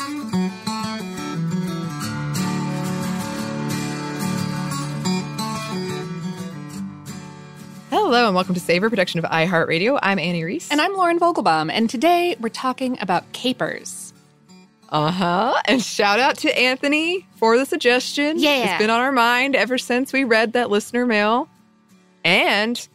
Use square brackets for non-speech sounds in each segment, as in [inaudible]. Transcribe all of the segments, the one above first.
Hello and welcome to Savor Production of iHeartRadio. I'm Annie Reese. And I'm Lauren Vogelbaum, and today we're talking about capers. Uh huh. And shout out to Anthony for the suggestion. Yeah. It's been on our mind ever since we read that listener mail. And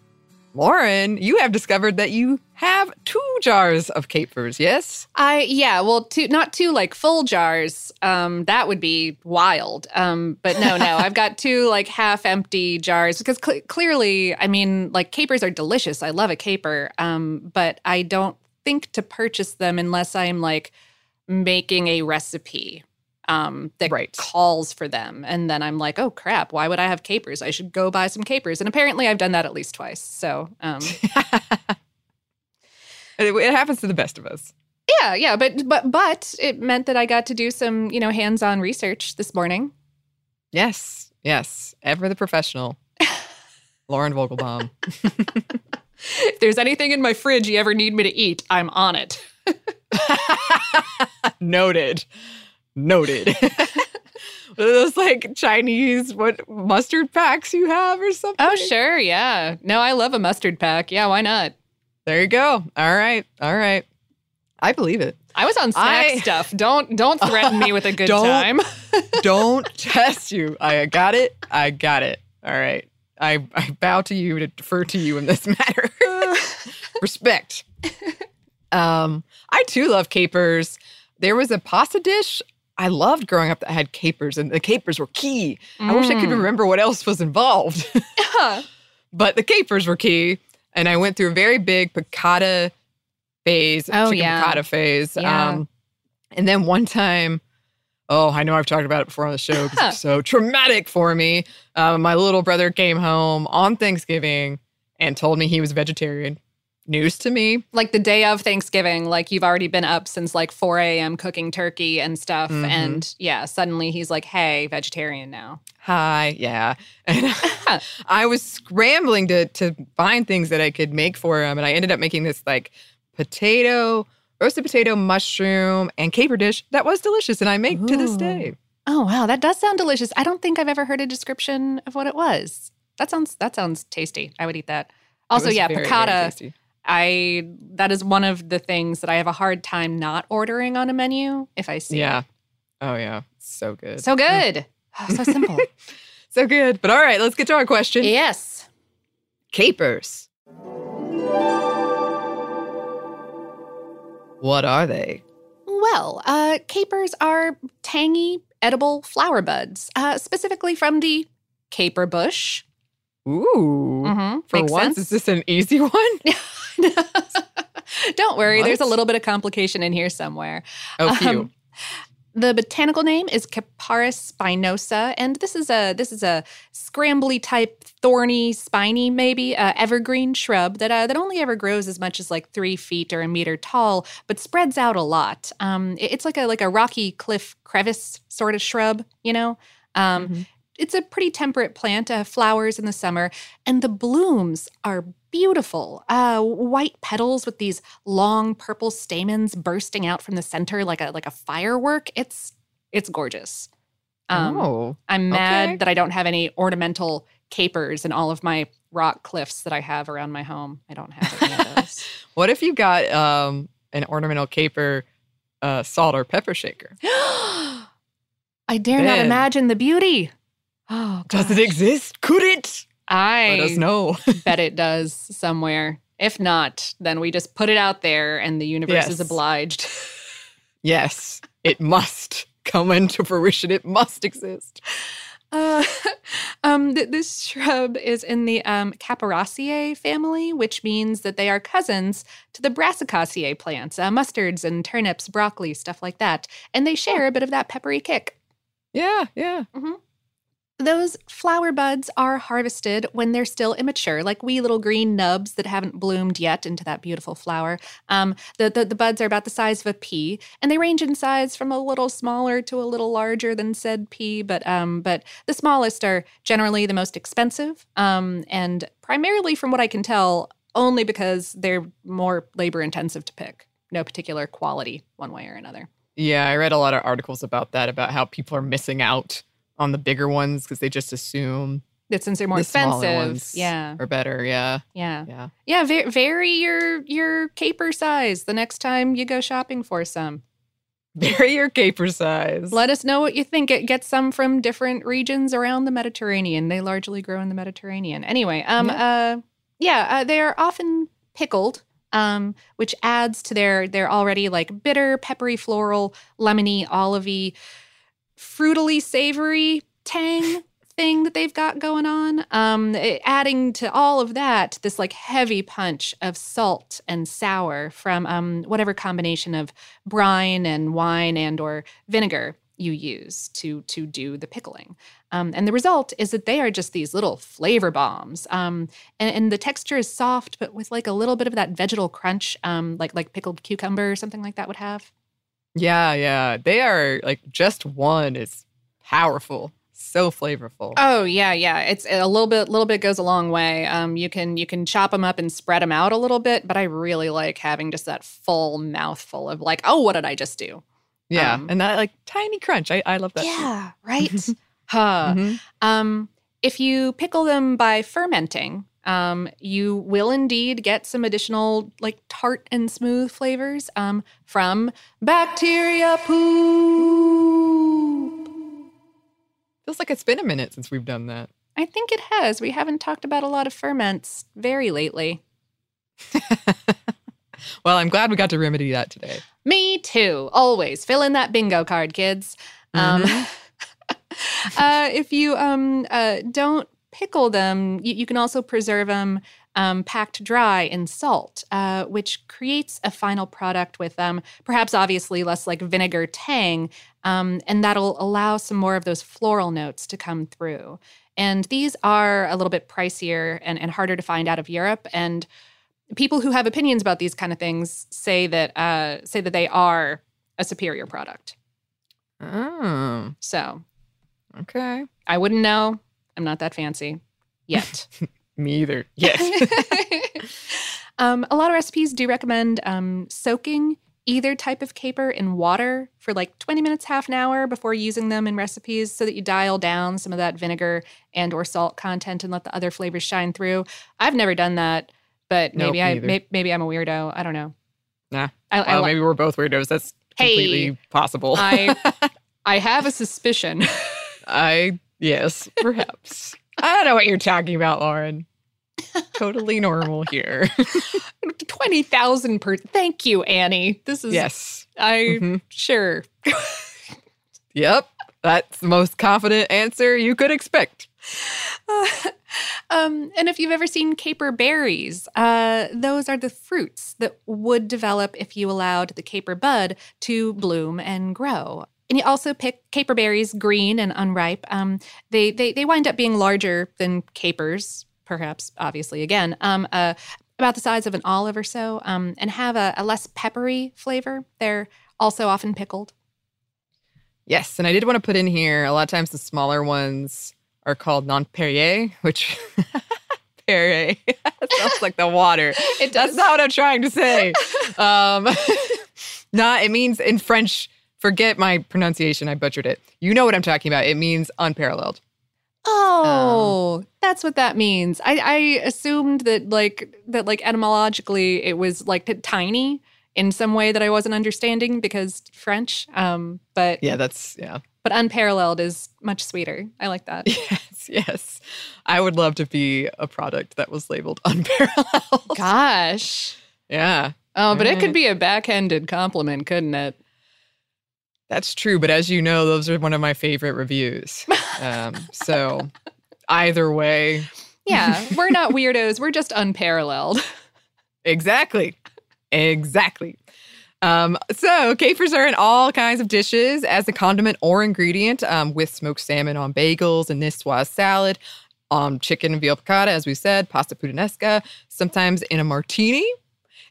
Lauren, you have discovered that you have two jars of capers, yes? I yeah, well, two not two like full jars. Um, that would be wild. Um, but no, no, I've got two like half empty jars because cl- clearly, I mean, like capers are delicious. I love a caper. Um, but I don't think to purchase them unless I'm like making a recipe um, that Right. calls for them. And then I'm like, oh crap, why would I have capers? I should go buy some capers. And apparently I've done that at least twice. So um, [laughs] It, it happens to the best of us. yeah, yeah. But but but it meant that I got to do some, you know, hands-on research this morning. Yes, yes. Ever the professional. [laughs] Lauren Vogelbaum. [laughs] [laughs] If there's anything in my fridge you ever need me to eat, I'm on it. Noted. Noted. Those like Chinese what mustard packs you have or something? Oh, sure, yeah. No, I love a mustard pack. Yeah, why not? There you go. All right. All right. I believe it. I was on snack I- stuff. Don't don't threaten me with a good Don't. time. [laughs] Don't [laughs] test you. I got it. I got it. All right. I, I bow to you to defer to you in this [laughs] matter. Respect. Um, I too love capers. There was a pasta dish I loved growing up that had capers, and the capers were key. I wish I could Mm. remember what else was involved, but the capers were key. And I went through a very big piccata phase, Oh, chicken yeah. piccata phase. Yeah. Um, and then one time, oh, I know I've talked about it before on the show because it's [laughs] so traumatic for me. Um, my little brother came home on Thanksgiving and told me he was vegetarian. News to me. like the day of Thanksgiving, like you've already been up since like 4 a.m. cooking turkey and stuff. Mhm. And yeah, suddenly he's like, hey, vegetarian now. Hi, yeah. And [laughs] I was scrambling to to find things that I could make for him, and I ended up making this like potato, roasted potato, mushroom, and caper dish that was delicious, and I make to this day. Oh wow, that does sound delicious. I don't think I've ever heard a description of what it was. That sounds that sounds tasty. I would eat that. Also, yeah, very, very piccata. tasty. I that is one of the things that I have a hard time not ordering on a menu if I see. Yeah. Oh yeah, so good. So good. Oh, so [laughs] simple. so good. But all right, let's get to our question. yes. Capers. What are they? Well, uh, capers are tangy, edible flower buds, uh, specifically from the caper bush. Ooh. Mhm, For makes once, sense. is this an easy [laughs] one? [laughs] [laughs] Don't worry, there's a little bit of complication in here somewhere. Oh, phew. Um, the botanical name is Capparis spinosa, and this is a this is a scrambly type, thorny, spiny, maybe uh, evergreen shrub that uh, that only ever grows as much as like three feet or a meter tall, but spreads out a lot. Um, it- it's like a like a rocky cliff crevice sort of shrub, you know. Um, Mhm. It's a pretty temperate plant, uh, flowers in the summer, and the blooms are beautiful. Uh, white petals with these long purple stamens bursting out from the center like a like a firework. It's it's gorgeous. Um, oh. I'm mad okay. that I don't have any ornamental capers in all of my rock cliffs that I have around my home. I don't have any of [laughs] those. What if you got um, an ornamental caper uh, salt or pepper shaker? [gasps] I dare not imagine the beauty. Oh, Does it exist? Could it? I Let us know. [laughs] bet it does somewhere. If not, then we just put it out there and the universe is obliged. [laughs] yes, it must come into fruition. It must exist. Uh, [laughs] um, th- this shrub is in the um, Capparaceae family, which means that they are cousins to the Brassicaceae plants, uh, mustards and turnips, broccoli, stuff like that. And they share a bit of that peppery kick. Yeah, yeah. Those flower buds are harvested when they're still immature, like wee little green nubs that haven't bloomed yet into that beautiful flower. Um, the, the, the buds are about the size of a pea, and they range in size from a little smaller to a little larger than said pea. But um, but the smallest are generally the most expensive, um, and primarily, from what I can tell, only because they're more labor intensive to pick. No particular quality, one way or another. Yeah, I read a lot of articles about that, about how people are missing out on the bigger ones because they just assume That since they're more the expensive, yeah, or better. Yeah, yeah. yeah. Yeah, va- vary your your caper size the next time you go shopping for some. [laughs] Vary your caper size. Let us know what you think. Get, some from different regions around the Mediterranean. They largely grow in the Mediterranean. Anyway, um, uh, yeah, uh, they are often pickled, um, which adds to their their already like bitter, peppery, floral, lemony, olivey, fruitily savory tang [laughs] thing that they've got going on. Um, it- adding to all of that, this like heavy punch of salt and sour from um, whatever combination of brine and wine and or vinegar you use to to do the pickling. Um, and the result is that they are just these little flavor bombs. Um, and, and the texture is soft, but with like a little bit of that vegetal crunch, um, like like pickled cucumber or something like that would have. Yeah, yeah. They are like just one is powerful, so flavorful. Oh yeah, yeah. It's a little bit. Little bit goes a long way. Um, you can you can chop them up and spread them out a little bit, but I really like having just that full mouthful of like, oh, what did I just do? yeah, um, and that like tiny crunch. I, I love that. too. Yeah, right. [laughs] huh. Mhm. Um, if you pickle them by fermenting, um, you will indeed get some additional like tart and smooth flavors um, from bacteria poop. Feels like it's been a minute since we've done that. I think it has. We haven't talked about a lot of ferments very lately. [laughs] Well, I'm glad we got to remedy that today. Me too. Always fill in that bingo card, kids. Um, [laughs] uh, if you um, uh, don't pickle them, you, you can also preserve them um, packed dry in salt, uh, which creates a final product with um, perhaps obviously less like vinegar tang, um, and that'll allow some more of those floral notes to come through. And these are a little bit pricier and, and harder to find out of Europe. And people who have opinions about these kind of things say that uh, say that they are a superior product. Oh, So okay. I wouldn't know. I'm not that fancy yet. [laughs] Me either. Yes. [laughs] um, a lot of recipes do recommend um, soaking either type of caper in water for like 20 minutes, half an hour before using them in recipes, so that you dial down some of that vinegar and or salt content and let the other flavors shine through. I've never done that, but Nope, maybe I may, maybe I'm a weirdo. I don't know. nah. I, I Well, li- maybe we're both weirdos. That's Hey, completely possible. I [laughs] I have a suspicion. I yes, perhaps. [laughs] I don't know what you're talking about, Lauren. totally normal here. [laughs] Twenty thousand per. Thank you, Annie. This is yes. I Mhm. sure. Yep. That's the most confident answer you could expect. [laughs] um, and if you've ever seen caper berries, uh, those are the fruits that would develop if you allowed the caper bud to bloom and grow. And you also pick caper berries green and unripe. Um, they, they they wind up being larger than capers, perhaps, obviously, again, um, uh, about the size of an olive or so, um, and have a, a less peppery flavor. They're also often pickled. Yes, and I did want to put in here a lot of times the smaller ones are called non [laughs] Perrier, which [laughs] Perrier sounds like the water. It That's does. not what I'm trying to say. um, [laughs] not it means in French. Forget my pronunciation. I butchered it. You know what I'm talking about. It means unparalleled. Oh, that's what that means. I, I assumed that like that like etymologically it was like t- tiny in some way that I wasn't understanding because French. Um, but Yeah, that's yeah. but unparalleled is much sweeter. I like that. [laughs] Yes, yes. I would love to be a product that was labeled [laughs] unparalleled. Gosh. Yeah, Oh, but it could be a backhanded compliment, couldn't it? That's true. But as you know, those are one of my favorite reviews. Um, so either way, Yeah, we're not weirdos. We're just unparalleled. Exactly. Exactly. Um, so capers are in all kinds of dishes as a condiment or ingredient, um, with smoked salmon on bagels and niçoise salad, um, chicken and veal piccata, as we said, pasta puttanesca, sometimes in a martini,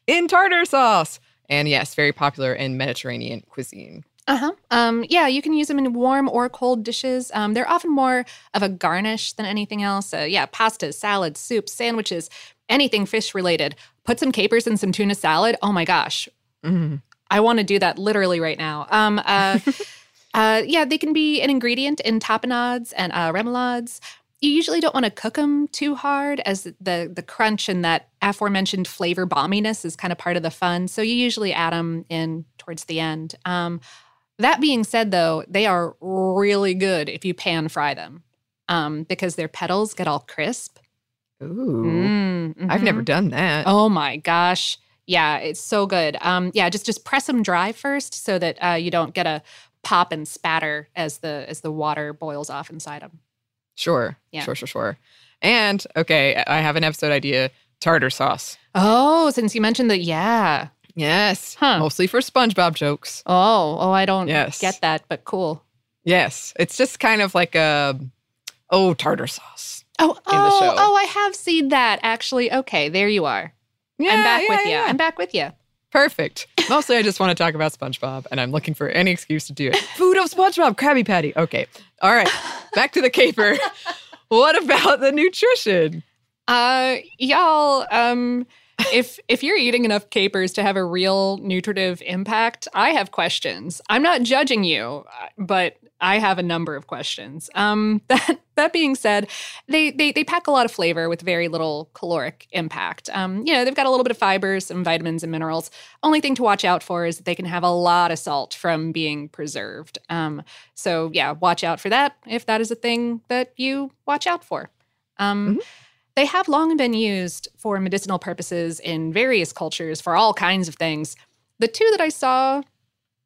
in tartar sauce, and yes, very popular in Mediterranean cuisine. Uh-huh. Um, yeah, you can use them in warm or cold dishes. Um, they're often more of a garnish than anything else. Uh, yeah, pastas, salads, soups, sandwiches, anything fish related. Put some capers in some tuna salad. Oh my gosh. Mm. I want to do that literally right now. Um, uh, [laughs] uh, yeah, they can be an ingredient in tapenades and uh, remoulades. You usually don't want to cook them too hard, as the the crunch and that aforementioned flavor bomminess is kind of part of the fun. So you usually add them in towards the end. Um, that being said, though, they are really good if you pan fry them um, because their petals get all crisp. Ooh. Mm, I've mhm. never done that. Oh my gosh. Yeah, it's so good. Um, yeah, just just press them dry first so that uh, you don't get a pop and spatter as the as the water boils off inside them. Sure. Yeah. Sure, sure, sure. And okay, I have an episode idea tartar sauce. Oh, since you mentioned that, yeah. Yes. Huh. Mostly for SpongeBob jokes. Oh, oh, I don't Yes. get that, but cool. Yes. It's just kind of like a oh tartar sauce. Oh, oh, oh, I have seen that actually. Okay, there you are. Yeah, I'm back yeah, with you. I'm back with you. Perfect. Mostly I just want to talk about SpongeBob and I'm looking for any excuse to do it. [laughs] Food of SpongeBob, Krabby Patty. Okay. All right. Back to the caper. [laughs] what about the nutrition? Uh, y'all, um, if if you're eating enough capers to have a real nutritive impact, I have questions. I'm not judging you, uh, but I have a number of questions. Um, [laughs] that that being said, they they they pack a lot of flavor with very little caloric impact. Um, you know, they've got a little bit of fibers, some vitamins and minerals. Only thing to watch out for is that they can have a lot of salt from being preserved. Um, so yeah, watch out for that if that is a thing that you watch out for. Um, They have long been used for medicinal purposes in various cultures for all kinds of things. The two that I saw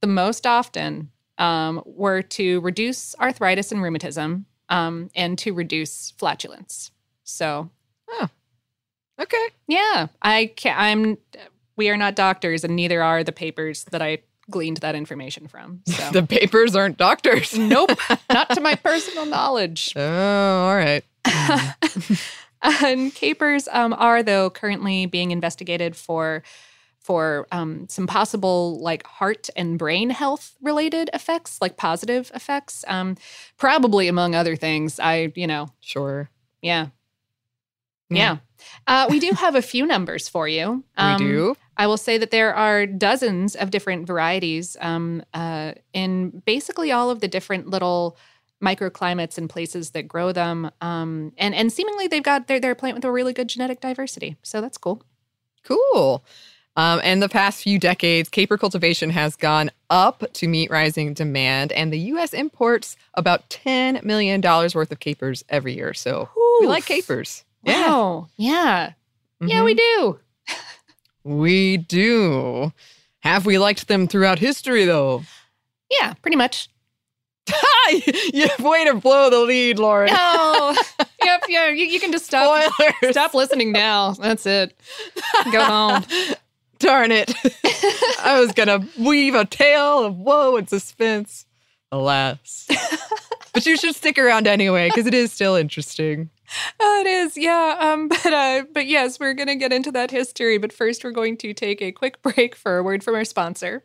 the most often um, were to reduce arthritis and rheumatism um, and to reduce flatulence. So, oh, Okay. yeah, I can I'm. We are not doctors, and neither are the papers that I gleaned that information from. So, [laughs] The papers aren't doctors. nope, [laughs] not to my personal knowledge. Oh, all right. [laughs] [laughs] and capers um, are though currently being investigated for for um, some possible like heart and brain health related effects like positive effects um, probably among other things i you know Sure. yeah Yeah. yeah uh, we do [laughs] have a few numbers for you Um, we do. I will say that there are dozens of different varieties um, uh, in basically all of the different little microclimates and places that grow them. Um, and and seemingly they've got they're they're a plant with a really good genetic diversity. So that's cool. Cool. Um, in the past few decades, caper cultivation has gone up to meet rising demand, and the U.S. imports about $10 million worth of capers every year. So we like Oof. capers. Yeah. Wow. Yeah. Yeah, we do. We do. Have we liked them throughout history, though? Yeah, pretty much. [laughs] you have way to blow the lead, Lauren. Oh, [laughs] yep, yeah. You, you can just stop. Spoilers. Stop listening now. That's it. Go home. [laughs] Darn it. I was going to weave a tale of woe and suspense. Alas. but you should stick around anyway, because it is still interesting. Oh, it is, yeah. Um, but uh, but yes, we're gonna get into that history. But first, we're going to take a quick break for a word from our sponsor.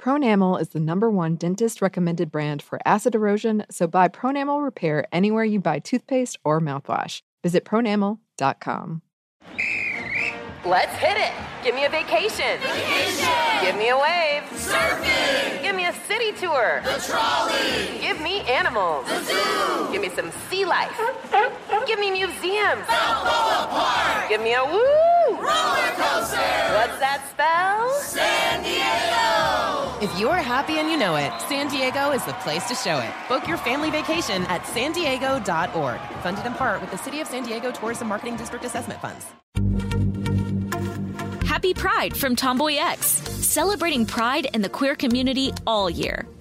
Pronamel is the number one dentist recommended brand for acid erosion, so buy Pronamel Repair anywhere you buy toothpaste or mouthwash. Visit pronamel.com. Let's hit it. Give me a vacation. Vacation. Give me a wave. Surfing. Give me a city tour. The trolley. Give me animals. The zoo. Give me some sea life. [laughs] Give me museums. Balboa Park. Give me a woo. Roller coaster. What's that spell? San Diego. If you're happy and you know it, San Diego is the place to show it. Book your family vacation at san diego.org. Funded in part with the City of San Diego Tourism Marketing District Assessment Funds. Happy Pride from Tomboy X, celebrating pride and the queer community all year.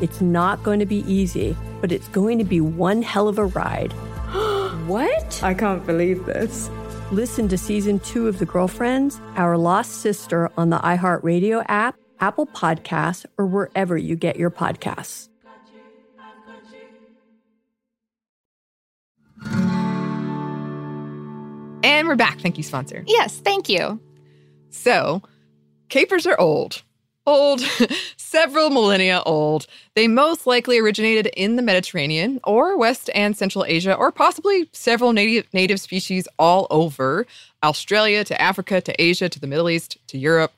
It's not going to be easy, but it's going to be one hell of a ride. [gasps] what? I can't believe this. Listen to season two of The Girlfriends, Our Lost Sister on the iHeartRadio app, Apple Podcasts, or wherever you get your podcasts. And we're back. Thank you, sponsor. Yes, thank you. So, capers are old. Old, [laughs] several millennia old. They most likely originated in the Mediterranean or West and Central Asia, or possibly several native, native species all over Australia to Africa to Asia to the Middle East to Europe.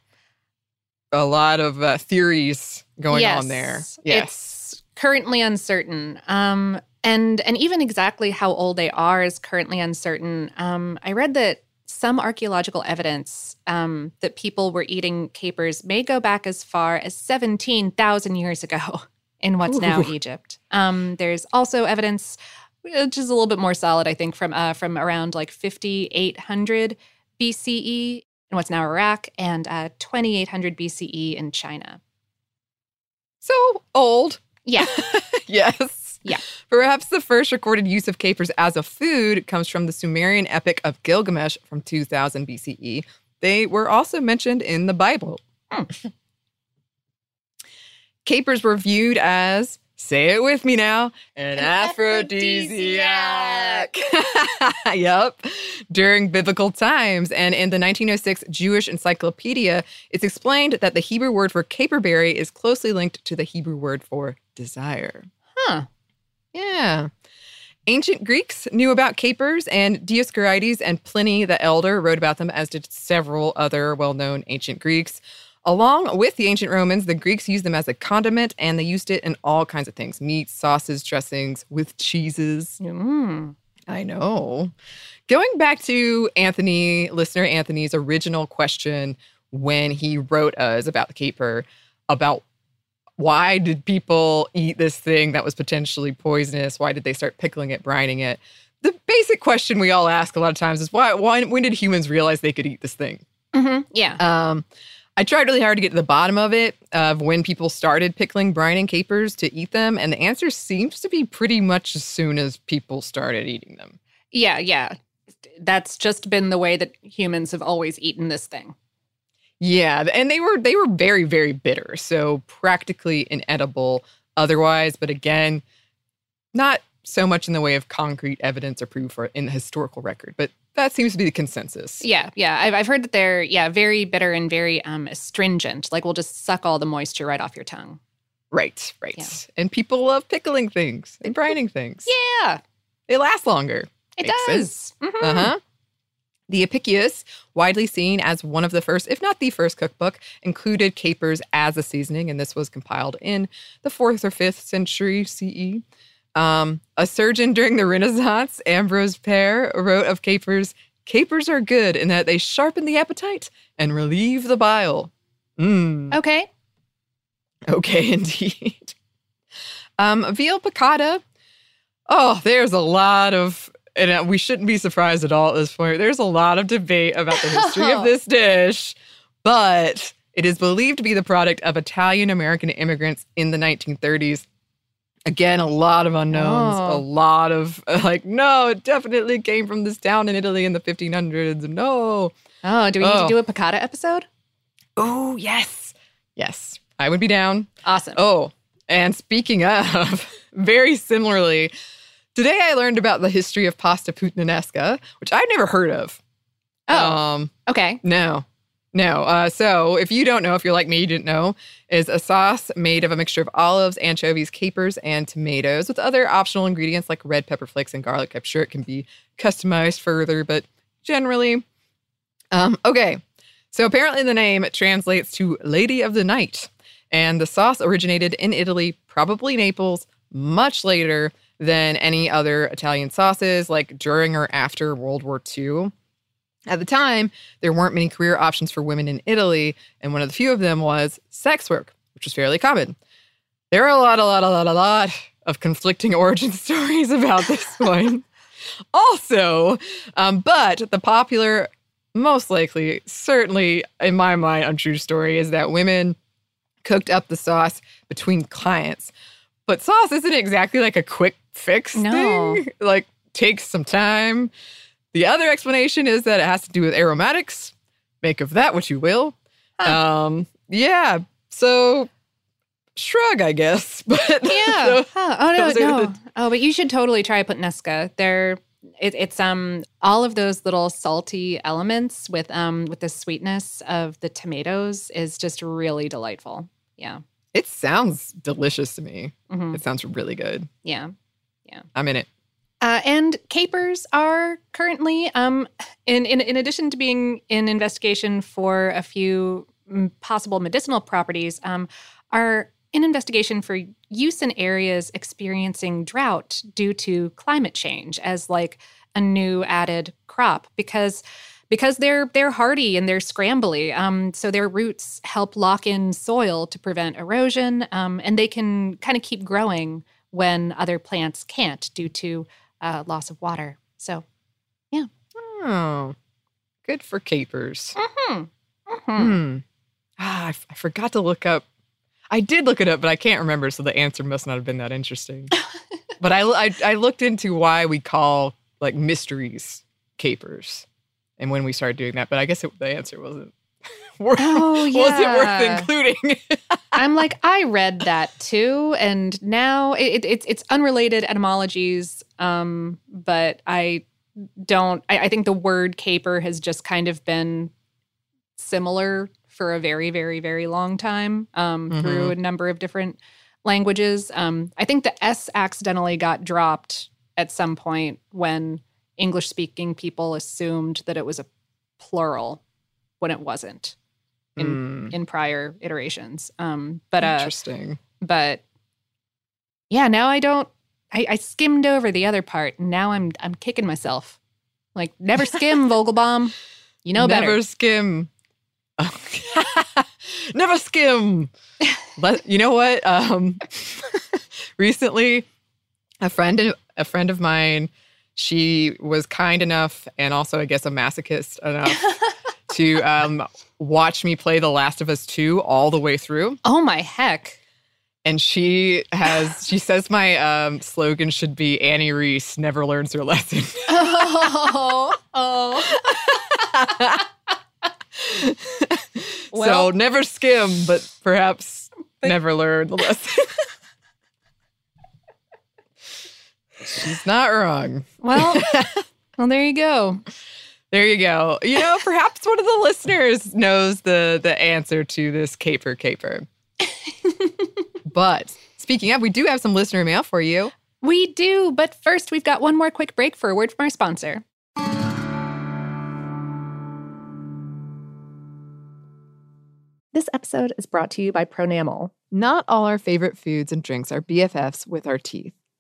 A lot of uh, theories going yes, on there. It's currently uncertain. Um, and and even exactly how old they are is currently uncertain. Um, I read that some archaeological evidence um, that people were eating capers may go back as far as 17,000 years ago [laughs] in what's Ooh. now Egypt. Um, there's also evidence, which is a little bit more solid, I think, from uh, from around like 5,800 BCE in what's now Iraq and uh, 2,800 BCE in China. So old. Yeah. [laughs] yes. Yeah. Perhaps the first recorded use of capers as a food comes from the Sumerian epic of Gilgamesh from 2000 BCE. They were also mentioned in the Bible. Hmm. [laughs] capers were viewed as Say it with me now. An, aphrodisiac. [laughs] yep. During biblical times and in the 1906 Jewish Encyclopedia, it's explained that the Hebrew word for caperberry is closely linked to the Hebrew word for desire. Huh. Yeah. Ancient Greeks knew about capers, and Dioscorides and Pliny the Elder wrote about them, as did several other well known ancient Greeks. Along with the ancient Romans, the Greeks used them as a condiment and they used it in all kinds of things meats, sauces, dressings, with cheeses. Mm. I know. Going back to Anthony, listener Anthony's original question when he wrote us about the caper, about why did people eat this thing that was potentially poisonous? Why did they start pickling it, brining it? The basic question we all ask a lot of times is why, why when did humans realize they could eat this thing? Mm-hmm. Yeah. Um, I tried really hard to get to the bottom of it, of when people started pickling brining capers to eat them. And the answer seems to be pretty much as soon as people started eating them. Yeah, yeah. That's just been the way that humans have always eaten this thing. Yeah, and they were they were very very bitter, so practically inedible otherwise, but again, not so much in the way of concrete evidence or proof or in the historical record, but that seems to be the consensus. Yeah, yeah. I've, I've heard that they're yeah very bitter and very um, astringent. Like, we'll just suck all the moisture right off your tongue. Right, right. Yeah. And people love pickling things and brining things. Yeah, they last longer. It Makes does. Mm-hmm. Uh huh. The Apicius, widely seen as one of the first, if not the first cookbook, included capers as a seasoning, and this was compiled in the fourth or fifth century CE. Um, a surgeon during the Renaissance, Ambrose Pare, wrote of capers capers are good in that they sharpen the appetite and relieve the bile. Mm. Okay. Okay, [laughs] indeed. Um, veal piccata. Oh, there's a lot of, and uh, we shouldn't be surprised at all at this point. There's a lot of debate about the history of this [laughs] dish, but it is believed to be the product of Italian American immigrants in the 1930s Again, a lot of unknowns, oh. a lot of like, no, it definitely came from this town in Italy in the 1500s. No. Oh, do we oh. need to oh. do a piccata episode? Oh, yes. Yes, I would be down. Awesome. Oh, and speaking of, [laughs] very similarly, today I learned about the history of pasta puttanesca, which I'd never heard of. Oh, um, okay. No, no. Uh, so, if you don't know, if you're like me, you didn't know, is a sauce made of a mixture of olives, anchovies, capers, and tomatoes with other optional ingredients like red pepper flakes and garlic. I'm sure it can be customized further, but generally. Um, okay. So, apparently, the name translates to Lady of the Night. And the sauce originated in Italy, probably Naples, much later than any other Italian sauces, like during or after World War II. At the time, there weren't many career options for women in Italy, and one of the few of them was sex work, which was fairly common. There are a lot, a lot, a lot, a lot of conflicting [laughs] origin stories about this [laughs] one. also, um, but the popular, most likely, certainly in my mind, untrue story is that women cooked up the sauce between clients. But sauce isn't exactly like a quick fix no. thing. [laughs] Like takes some time. The other explanation is that it has to do with aromatics. Make of that what you will. Huh. Um, yeah. So shrug, I guess. [laughs] But [laughs] yeah. So, huh. Oh no, no. The, oh, but you should totally try puttanesca. They're it, it's um all of those little salty elements with um with the sweetness of the tomatoes is just really delightful. Yeah. It sounds delicious to me. Mm-hmm. It sounds really good. Yeah. Yeah. I'm in it. Uh, and capers are currently, um, in, in, in addition to being in investigation for a few mm, possible medicinal properties, um, are in investigation for use in areas experiencing drought due to climate change as like a new added crop because because they're they're hardy and they're scrambly. Um, so their roots help lock in soil to prevent erosion, um, and they can kind of keep growing when other plants can't due to uh, loss of water. So, yeah. Oh, good for capers. Mm-hmm. Mm-hmm. Hmm. Ah, I, f- I forgot to look up. I did look it up, but I can't remember, so the answer must not have been that interesting. [laughs] but I, I, I looked into why we call like mysteries capers, and when we started doing that. But I guess it, the answer wasn't [laughs] Wor- Oh, [laughs] yeah. Was it worth including? [laughs] I'm like, I read that too, and now it, it, it's it's unrelated etymologies. Um, but I don't. I, I think the word caper has just kind of been similar for a very, very, very long time um, through Mhm. a number of different languages. Um, I think the S accidentally got dropped at some point when English speaking people assumed that it was a plural when it wasn't in Hmm, in prior iterations. Um, but uh, interesting. but yeah, now I don't. I, I skimmed over the other part, and now I'm I'm kicking myself. Like never skim, [laughs] Vogelbaum. You know Never better. skim. Never skim. [laughs] Let, you know what? Um, [laughs] recently, a friend a friend of mine, she was kind enough, and also I guess a masochist enough [laughs] to um, watch me play The Last of Us Two all the way through. Oh my heck! And she has [laughs] she says my um, slogan should be Annie Reese never learns her lesson. [laughs] Oh, oh. so Well- never skim, but perhaps never learn the lesson. She's not wrong. Well, [laughs] well, there you go. There you go. You know, perhaps one of the listeners knows the the answer to this caper caper. [laughs] but speaking of, we do have some listener mail for you. We do, but first we've got one more quick break for a word from our sponsor. This episode is brought to you by Pronamel. Not all our favorite foods and drinks are BFFs with our teeth.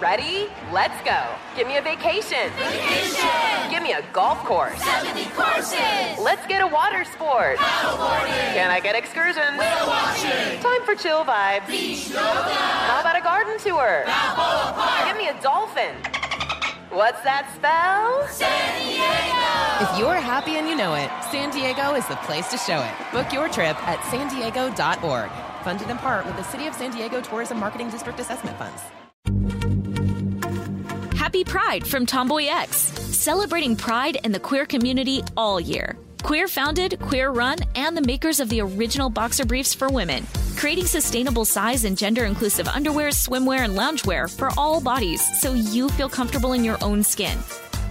Ready? Let's go. Give me a vacation. Vacation! Give me a golf course. 70 courses! Let's get a water sport. Paddleboarding! Can I get excursions? Whale watching! Time for chill vibes. Beach yoga! How about a garden tour? Balboa Park! Give me a dolphin. What's that spell? San Diego! If you're happy and you know it, San Diego is the place to show it. Book your trip at san org. Funded in part with the City of San Diego Tourism Marketing District Assessment Funds. Happy Pride from Tomboy X, celebrating pride and the queer community all year. Queer founded, queer run, and the makers of the original boxer briefs for women, creating sustainable size and gender inclusive underwear, swimwear, and loungewear for all bodies so you feel comfortable in your own skin.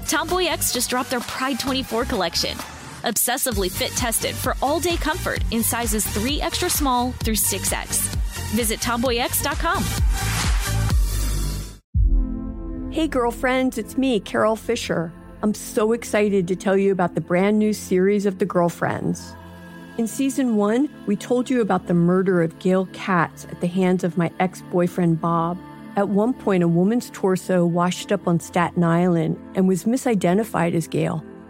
Tomboy X just dropped their Pride 24 collection. Obsessively fit tested for all day comfort in sizes 3 extra small through 6X. Visit tomboyx.com. Hey, girlfriends, it's me, Carol Fisher. I'm so excited to tell you about the brand new series of The Girlfriends. In season one, we told you about the murder of Gail Katz at the hands of my ex boyfriend, Bob. At one point, a woman's torso washed up on Staten Island and was misidentified as Gail.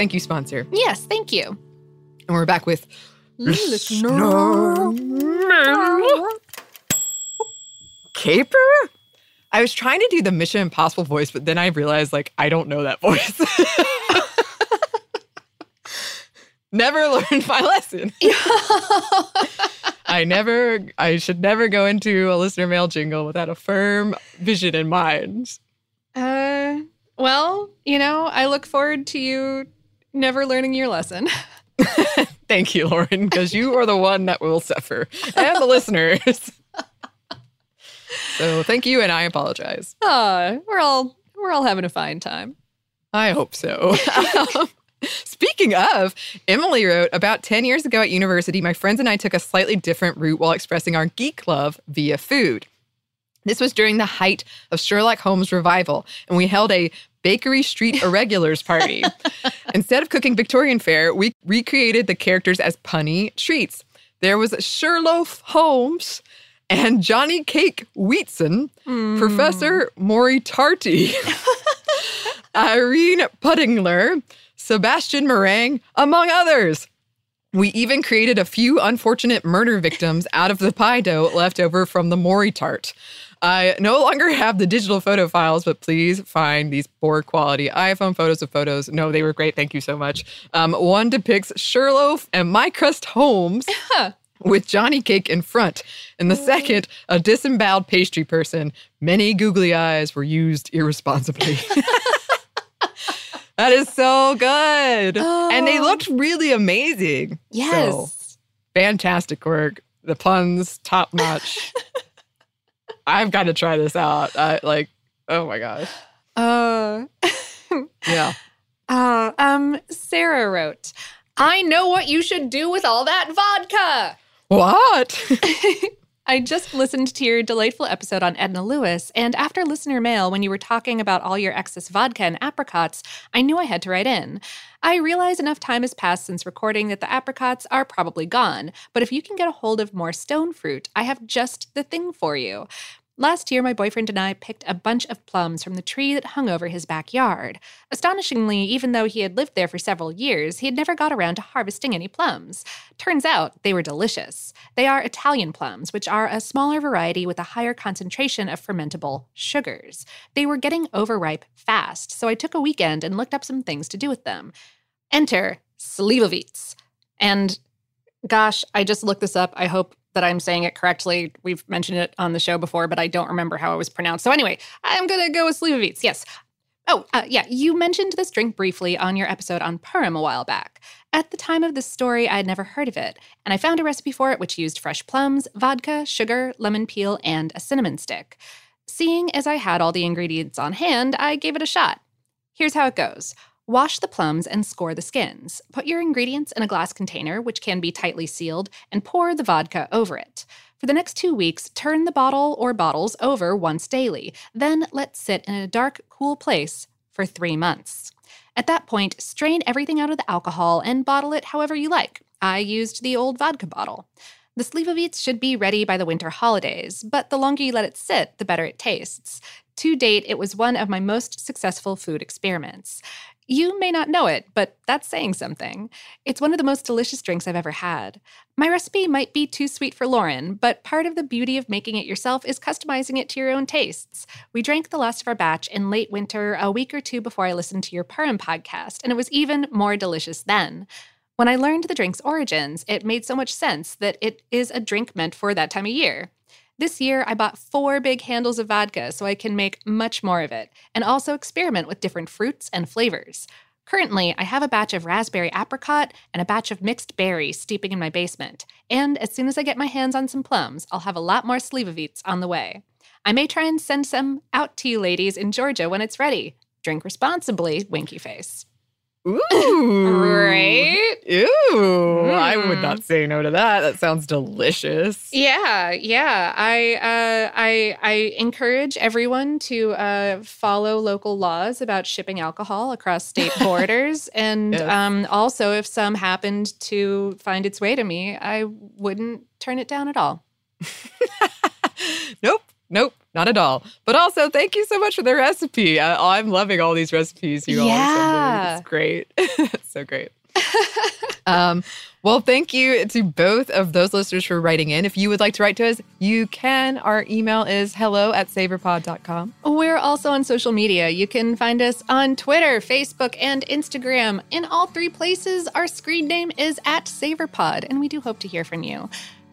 Thank you, sponsor. Yes, thank you. And we're back with listener. Caper? I was trying to do the Mission Impossible voice, but then I realized like I don't know that voice. [laughs] never learned my lesson. [laughs] I never I should never go into a listener mail jingle without a firm vision in mind. Uh, well, you know, I look forward to you never learning your lesson. [laughs] Thank you, Lauren, because you are the one that will suffer and the listeners. so thank you, and I apologize. Ah, we're all we're all having a fine time. I hope so. Um, [laughs] Speaking of, Emily wrote about 10 years ago at university, my friends and I took a slightly different route while expressing our geek love via food. This was during the height of Sherlock Holmes revival, and we held a Bakery Street Irregulars party. [laughs] Instead of cooking Victorian fare, we recreated the characters as punny treats. There was Sherlock Holmes and Johnny Cake Wheatson, mm. Professor Moriarty, [laughs] Irene Puddingler, Sebastian Meringue, among others. We even created a few unfortunate murder victims out of the pie dough left over from the Mori tart. I no longer have the digital photo files, but please find these poor quality iPhone photos of photos. No, they were great. Thank you so much. Um, one depicts Sherlock and My Crust Holmes. [laughs] with Johnny Cake in front. And the second, a disemboweled pastry person. Many googly eyes were used irresponsibly. [laughs] That is so good. Oh. And they oh. looked really amazing. Yes. So, fantastic work. The puns, top notch. [laughs] I've got to try this out. I, like, oh my gosh. Uh, [laughs] yeah. Uh, um, Sarah wrote, I know what you should do with all that vodka. What? [laughs] [laughs] I just listened to your delightful episode on Edna Lewis, and after listener mail, when you were talking about all your excess vodka and apricots, I knew I had to write in. I realize enough time has passed since recording that the apricots are probably gone, but if you can get a hold of more stone fruit, I have just the thing for you. Last year, my boyfriend and I picked a bunch of plums from the tree that hung over his backyard. Astonishingly, even though he had lived there for several years, he had never got around to harvesting any plums. Turns out they were delicious. They are Italian plums, which are a smaller variety with a higher concentration of fermentable sugars. They were getting overripe fast, so I took a weekend and looked up some things to do with them. Enter Slivovitz. And gosh, I just looked this up. I hope that I'm saying it correctly. We've mentioned it on the show before, but I don't remember how it was pronounced. So anyway, I'm going to go with Slivovitz. Yes. Oh, uh, yeah, you mentioned this drink briefly on your episode on Purim a while back. At the time of this story, I had never heard of it, and I found a recipe for it which used fresh plums, vodka, sugar, lemon peel, and a cinnamon stick. Seeing as I had all the ingredients on hand, I gave it a shot. Here's how it goes Wash the plums and score the skins. Put your ingredients in a glass container, which can be tightly sealed, and pour the vodka over it. For the next two weeks, turn the bottle or bottles over once daily. Then let sit in a dark, cool place for three months. At that point, strain everything out of the alcohol and bottle it however you like. I used the old vodka bottle. The Slivovitz should be ready by the winter holidays, but the longer you let it sit, the better it tastes. To date, it was one of my most successful food experiments. You may not know it, but that's saying something. It's one of the most delicious drinks I've ever had. My recipe might be too sweet for Lauren, but part of the beauty of making it yourself is customizing it to your own tastes. We drank the last of our batch in late winter, a week or two before I listened to your Purim podcast, and it was even more delicious then. When I learned the drink's origins, it made so much sense that it is a drink meant for that time of year. This year, I bought four big handles of vodka so I can make much more of it and also experiment with different fruits and flavors. Currently, I have a batch of raspberry apricot and a batch of mixed berry steeping in my basement. And as soon as I get my hands on some plums, I'll have a lot more Slivovitz on the way. I may try and send some out to you ladies in Georgia when it's ready. Drink responsibly, winky face. Ooh. right? Ooh. Mm. I would not mm. say no to that. That sounds delicious. Yeah, yeah. I uh, I I encourage everyone to uh, follow local laws about shipping alcohol across state [laughs] borders. and yes. um, also if some happened to find its way to me, I wouldn't turn it down at all. [laughs] nope. Nope, not at all. But also, thank you so much for the recipe. I, am loving all these recipes you yeah. send. It's great. [laughs] so great. um, well, thank you to both of those listeners for writing in. If you would like to write to us, you can. Our email is hello at savorpod.com. We're also on social media. You can find us on Twitter, Facebook, and Instagram. In all three places, our screen name is at Savorpod, and we do hope to hear from you.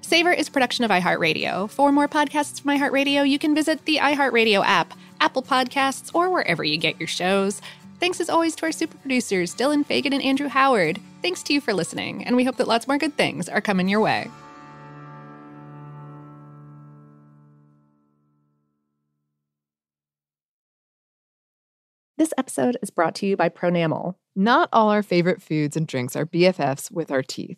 Savor is production of iHeartRadio. For more podcasts from iHeartRadio, you can visit the iHeartRadio app, Apple Podcasts, or wherever you get your shows. Thanks as always to our super producers, Dylan Fagan and Andrew Howard. Thanks to you for listening, and we hope that lots more good things are coming your way. This episode is brought to you by Pronamel. Not all our favorite foods and drinks are BFFs with our teeth.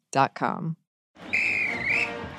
dot com.